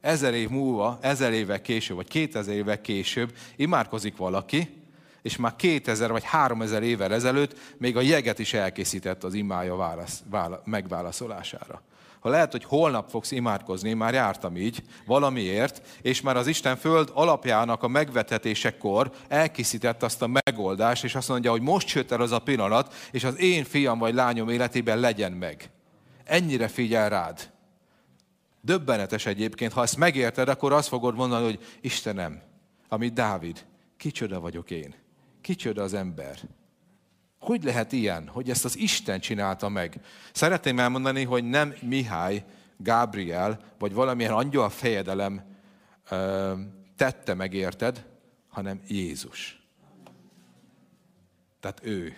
Speaker 2: Ezer év múlva, ezer évek később, vagy kétezer évek később imádkozik valaki, és már 2000 vagy 3000 évvel ezelőtt még a jeget is elkészített az imája válasz, vála, megválaszolására. Ha lehet, hogy holnap fogsz imádkozni, én már jártam így, valamiért, és már az Isten föld alapjának a megvetetésekor elkészített azt a megoldást, és azt mondja, hogy most jött el az a pillanat, és az én fiam vagy lányom életében legyen meg. Ennyire figyel rád. Döbbenetes egyébként, ha ezt megérted, akkor azt fogod mondani, hogy Istenem, amit Dávid, kicsoda vagyok én. Kicsoda az ember. Hogy lehet ilyen, hogy ezt az Isten csinálta meg? Szeretném elmondani, hogy nem Mihály, Gábriel, vagy valamilyen angyal fejedelem ö, tette meg, érted, hanem Jézus. Tehát ő,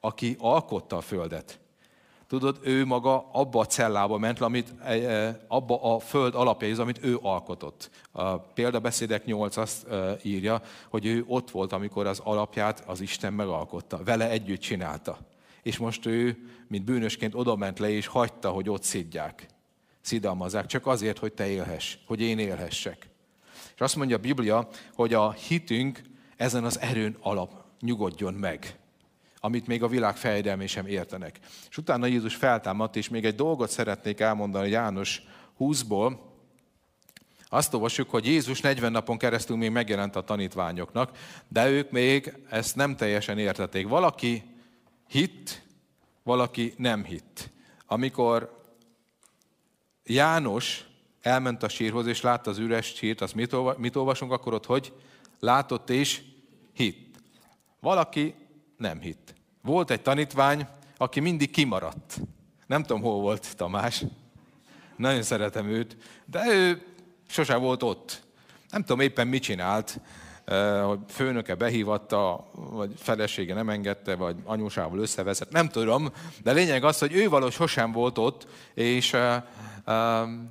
Speaker 2: aki alkotta a földet. Tudod, ő maga abba a cellába ment, amit, e, e, abba a föld alapjaihoz, amit ő alkotott. A példabeszédek 8 azt e, írja, hogy ő ott volt, amikor az alapját az Isten megalkotta. Vele együtt csinálta. És most ő, mint bűnösként oda ment le, és hagyta, hogy ott szidják. Szidalmazzák, csak azért, hogy te élhess, hogy én élhessek. És azt mondja a Biblia, hogy a hitünk ezen az erőn alap nyugodjon meg amit még a világ fejedelmé sem értenek. És utána Jézus feltámadt, és még egy dolgot szeretnék elmondani János 20-ból. Azt olvassuk, hogy Jézus 40 napon keresztül még megjelent a tanítványoknak, de ők még ezt nem teljesen értették. Valaki hitt, valaki nem hitt. Amikor János elment a sírhoz, és látta az üres sírt, azt mit, mit olvasunk akkor ott, hogy látott és hitt. Valaki nem hitt. Volt egy tanítvány, aki mindig kimaradt. Nem tudom, hol volt Tamás. Nagyon szeretem őt, de ő sosem volt ott. Nem tudom éppen mit csinált, hogy főnöke behívatta, vagy felesége nem engedte, vagy anyósával összeveszett, nem tudom, de lényeg az, hogy ő való sosem volt ott, és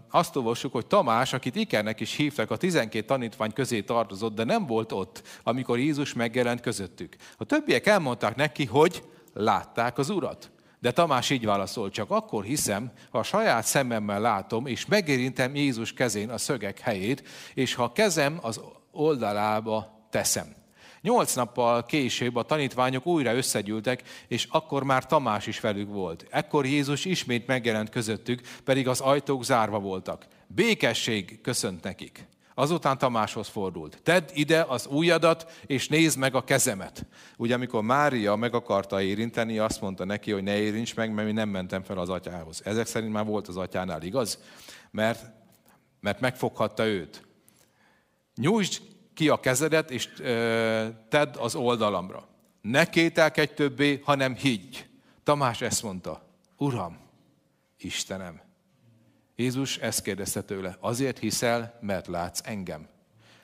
Speaker 2: azt olvassuk, hogy Tamás, akit Ikernek is hívtak, a 12 tanítvány közé tartozott, de nem volt ott, amikor Jézus megjelent közöttük. A többiek elmondták neki, hogy látták az Urat. De Tamás így válaszol, csak akkor hiszem, ha a saját szememmel látom, és megérintem Jézus kezén a szögek helyét, és ha a kezem az oldalába teszem. Nyolc nappal később a tanítványok újra összegyűltek, és akkor már Tamás is velük volt. Ekkor Jézus ismét megjelent közöttük, pedig az ajtók zárva voltak. Békesség köszönt nekik. Azután Tamáshoz fordult. Tedd ide az ujjadat, és nézd meg a kezemet. Ugye amikor Mária meg akarta érinteni, azt mondta neki, hogy ne érints meg, mert mi nem mentem fel az atyához. Ezek szerint már volt az atyánál, igaz? Mert, mert megfoghatta őt. Nyújtsd ki a kezedet, és tedd az oldalamra. Ne kételkedj többé, hanem higgy. Tamás ezt mondta. Uram, Istenem. Jézus ezt kérdezte tőle, azért hiszel, mert látsz engem.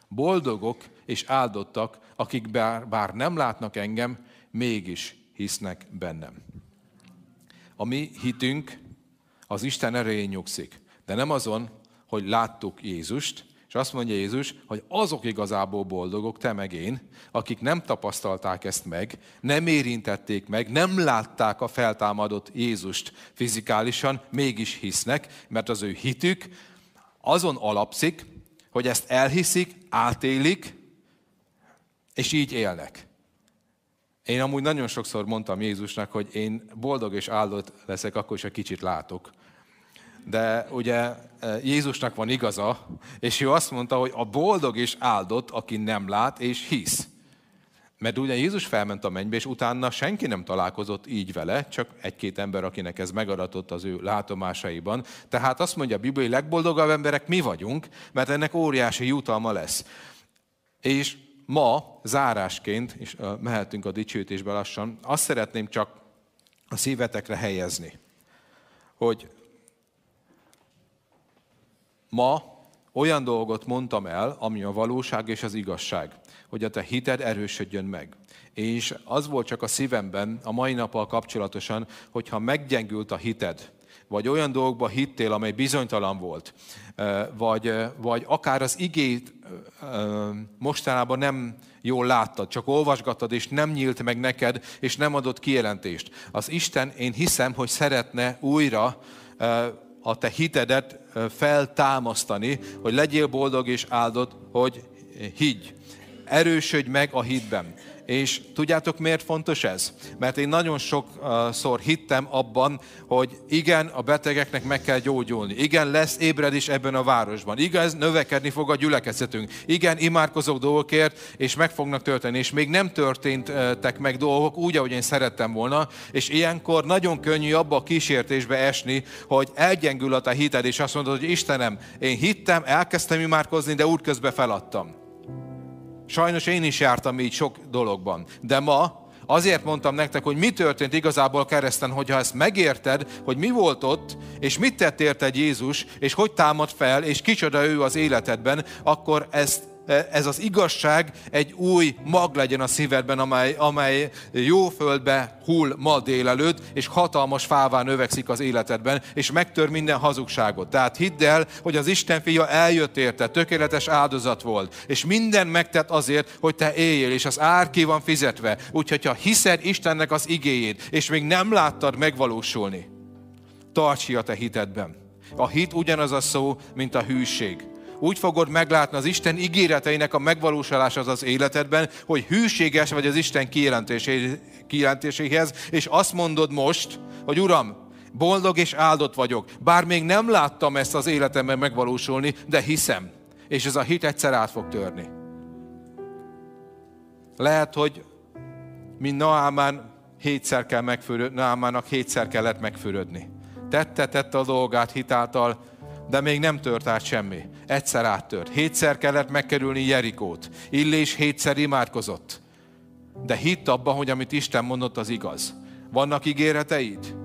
Speaker 2: Boldogok és áldottak, akik bár, bár nem látnak engem, mégis hisznek bennem. A mi hitünk az Isten erején nyugszik, de nem azon, hogy láttuk Jézust, és azt mondja Jézus, hogy azok igazából boldogok, te meg én, akik nem tapasztalták ezt meg, nem érintették meg, nem látták a feltámadott Jézust fizikálisan, mégis hisznek, mert az ő hitük azon alapszik, hogy ezt elhiszik, átélik, és így élnek. Én amúgy nagyon sokszor mondtam Jézusnak, hogy én boldog és áldott leszek, akkor is, ha kicsit látok de ugye e, Jézusnak van igaza, és ő azt mondta, hogy a boldog és áldott, aki nem lát és hisz. Mert ugye Jézus felment a mennybe, és utána senki nem találkozott így vele, csak egy-két ember, akinek ez megadatott az ő látomásaiban. Tehát azt mondja a Biblia, hogy legboldogabb emberek mi vagyunk, mert ennek óriási jutalma lesz. És ma zárásként, és mehetünk a dicsőítésbe lassan, azt szeretném csak a szívetekre helyezni, hogy Ma olyan dolgot mondtam el, ami a valóság és az igazság, hogy a te hited erősödjön meg. És az volt csak a szívemben a mai nappal kapcsolatosan, hogyha meggyengült a hited, vagy olyan dolgokba hittél, amely bizonytalan volt, vagy, vagy akár az igét mostanában nem jól láttad, csak olvasgattad, és nem nyílt meg neked, és nem adott kijelentést. Az Isten, én hiszem, hogy szeretne újra a te hitedet feltámasztani, hogy legyél boldog és áldott, hogy higgy. Erősödj meg a hitben. És tudjátok, miért fontos ez? Mert én nagyon sokszor hittem abban, hogy igen, a betegeknek meg kell gyógyulni. Igen, lesz ébredés ebben a városban. Igen, növekedni fog a gyülekezetünk. Igen, imádkozok dolgokért, és meg fognak történni. És még nem történtek meg dolgok úgy, ahogy én szerettem volna. És ilyenkor nagyon könnyű abba a kísértésbe esni, hogy elgyengül a te hited, és azt mondod, hogy Istenem, én hittem, elkezdtem imádkozni, de útközben feladtam. Sajnos én is jártam így sok dologban. De ma azért mondtam nektek, hogy mi történt igazából kereszten, hogyha ezt megérted, hogy mi volt ott, és mit tett érted Jézus, és hogy támad fel, és kicsoda ő az életedben, akkor ezt ez az igazság egy új mag legyen a szívedben, amely, amely jó földbe hull ma délelőtt, és hatalmas fává növekszik az életedben, és megtör minden hazugságot. Tehát hidd el, hogy az Isten fia eljött érte, tökéletes áldozat volt, és minden megtett azért, hogy te éljél, és az ár ki van fizetve. Úgyhogy ha hiszed Istennek az igéjét, és még nem láttad megvalósulni, tarts ki a te hitedben. A hit ugyanaz a szó, mint a hűség úgy fogod meglátni az Isten ígéreteinek a megvalósulását az életedben, hogy hűséges vagy az Isten kijelentéséhez, és azt mondod most, hogy Uram, boldog és áldott vagyok. Bár még nem láttam ezt az életemben megvalósulni, de hiszem. És ez a hit egyszer át fog törni. Lehet, hogy mint Naámán hétszer kell megfürödni, Naamának hétszer kellett megfürödni. Tette, tette a dolgát hitáltal, de még nem tört át semmi. Egyszer áttört. Hétszer kellett megkerülni Jerikót. Illés hétszer imádkozott. De hitt abban, hogy amit Isten mondott, az igaz. Vannak ígéreteid?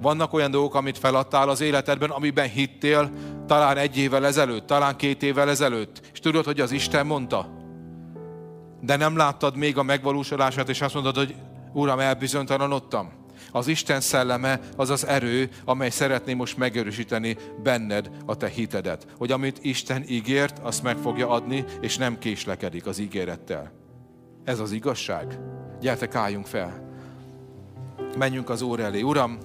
Speaker 2: Vannak olyan dolgok, amit feladtál az életedben, amiben hittél, talán egy évvel ezelőtt, talán két évvel ezelőtt, és tudod, hogy az Isten mondta. De nem láttad még a megvalósulását, és azt mondod, hogy Uram, elbizonytalanodtam. Az Isten szelleme az az erő, amely szeretné most megerősíteni benned a te hitedet. Hogy amit Isten ígért, azt meg fogja adni, és nem késlekedik az ígérettel. Ez az igazság. Gyertek, álljunk fel. Menjünk az Úr elé. Uram,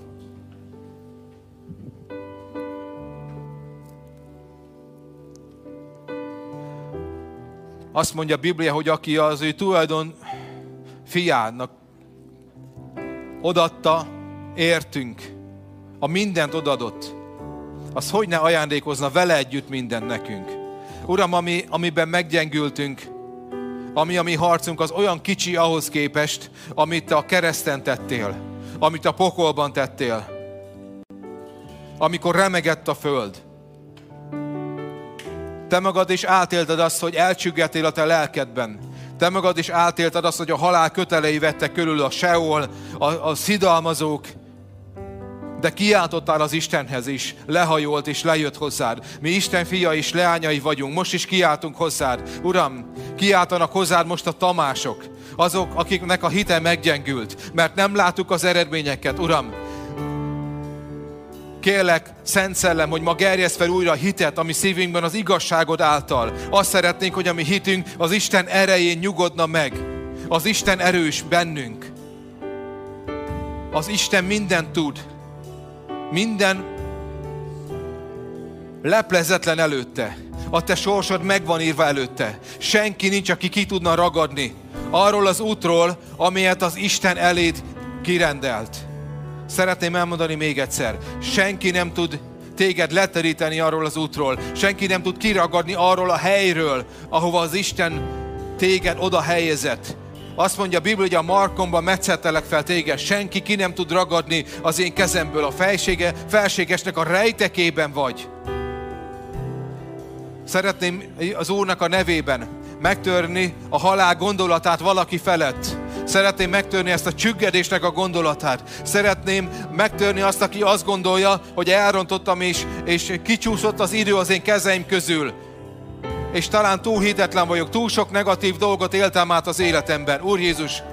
Speaker 2: azt mondja a Biblia, hogy aki az ő tulajdon fiának odatta, értünk, a mindent odadott, az hogy ne ajándékozna vele együtt mindent nekünk. Uram, ami, amiben meggyengültünk, ami a mi harcunk, az olyan kicsi ahhoz képest, amit te a kereszten tettél, amit a pokolban tettél, amikor remegett a föld. Te magad is átélted azt, hogy elcsüggetél a te lelkedben, te magad is átélted azt, hogy a halál kötelei vettek körül a Seol, a, a szidalmazók, de kiáltottál az Istenhez is, lehajolt és lejött hozzád. Mi Isten fia és leányai vagyunk, most is kiáltunk hozzád. Uram, kiáltanak hozzád most a Tamások, azok, akiknek a hite meggyengült, mert nem láttuk az eredményeket. Uram, Kérlek, Szent Szellem, hogy ma gerjesz fel újra a hitet, ami szívünkben az igazságod által. Azt szeretnénk, hogy a mi hitünk az Isten erején nyugodna meg. Az Isten erős bennünk. Az Isten mindent tud. Minden leplezetlen előtte. A te sorsod meg van írva előtte. Senki nincs, aki ki tudna ragadni arról az útról, amelyet az Isten eléd kirendelt. Szeretném elmondani még egyszer, senki nem tud téged leteríteni arról az útról, senki nem tud kiragadni arról a helyről, ahova az Isten téged oda helyezett. Azt mondja a Biblia, hogy a markomban metszettelek fel téged, senki ki nem tud ragadni az én kezemből. A felsége, felségesnek a rejtekében vagy. Szeretném az Úrnak a nevében megtörni a halál gondolatát valaki felett Szeretném megtörni ezt a csüggedésnek a gondolatát. Szeretném megtörni azt, aki azt gondolja, hogy elrontottam és, és kicsúszott az idő az én kezeim közül. És talán túl hitetlen vagyok, túl sok negatív dolgot éltem át az életemben. Úr Jézus,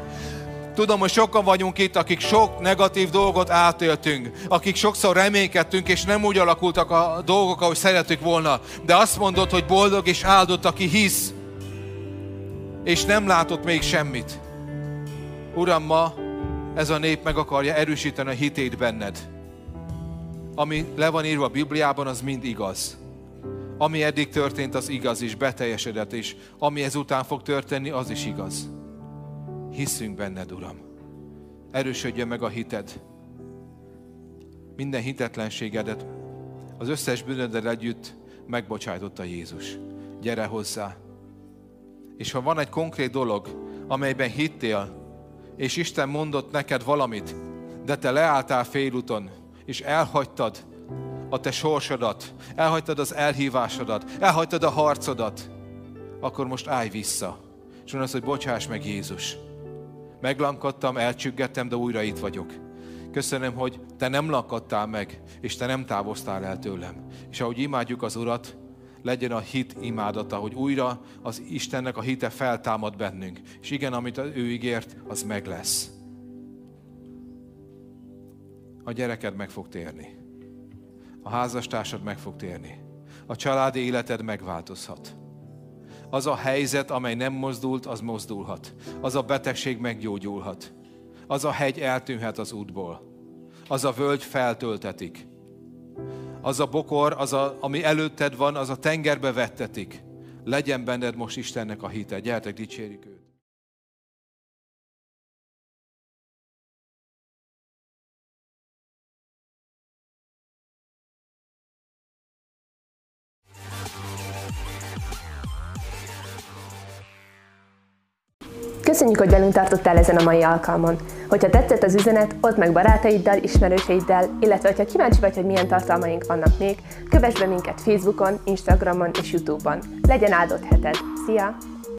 Speaker 2: Tudom, hogy sokan vagyunk itt, akik sok negatív dolgot átéltünk, akik sokszor reménykedtünk, és nem úgy alakultak a dolgok, ahogy szeretük volna. De azt mondod, hogy boldog és áldott, aki hisz, és nem látott még semmit. Uram, ma ez a nép meg akarja erősíteni a hitét benned. ami le van írva a Bibliában, az mind igaz. Ami eddig történt, az igaz és beteljesedett, és ami ezután fog történni, az is igaz. Hiszünk benned, Uram. Erősödjön meg a hited. Minden hitetlenségedet, az összes bűnöddel együtt megbocsájtotta Jézus. Gyere hozzá. És ha van egy konkrét dolog, amelyben hittél, és Isten mondott neked valamit, de te leálltál félúton, és elhagytad a te sorsodat, elhagytad az elhívásodat, elhagytad a harcodat, akkor most állj vissza. És mondod, hogy bocsáss meg Jézus. Meglankadtam, elcsüggettem, de újra itt vagyok. Köszönöm, hogy te nem lakadtál meg, és te nem távoztál el tőlem. És ahogy imádjuk az Urat, legyen a hit imádata, hogy újra az Istennek a hite feltámad bennünk. És igen, amit ő ígért, az meg lesz. A gyereked meg fog térni. A házastársad meg fog térni. A családi életed megváltozhat. Az a helyzet, amely nem mozdult, az mozdulhat. Az a betegség meggyógyulhat. Az a hegy eltűnhet az útból. Az a völgy feltöltetik az a bokor, az a, ami előtted van, az a tengerbe vettetik. Legyen benned most Istennek a hite. Gyertek, dicsérjük őt.
Speaker 1: Köszönjük, hogy velünk tartottál ezen a mai alkalmon. Hogyha tetszett az üzenet, odd meg barátaiddal, ismerőseiddel, illetve ha kíváncsi vagy, hogy milyen tartalmaink vannak még, kövess be minket Facebookon, Instagramon és Youtube-on. Legyen áldott heted! Szia!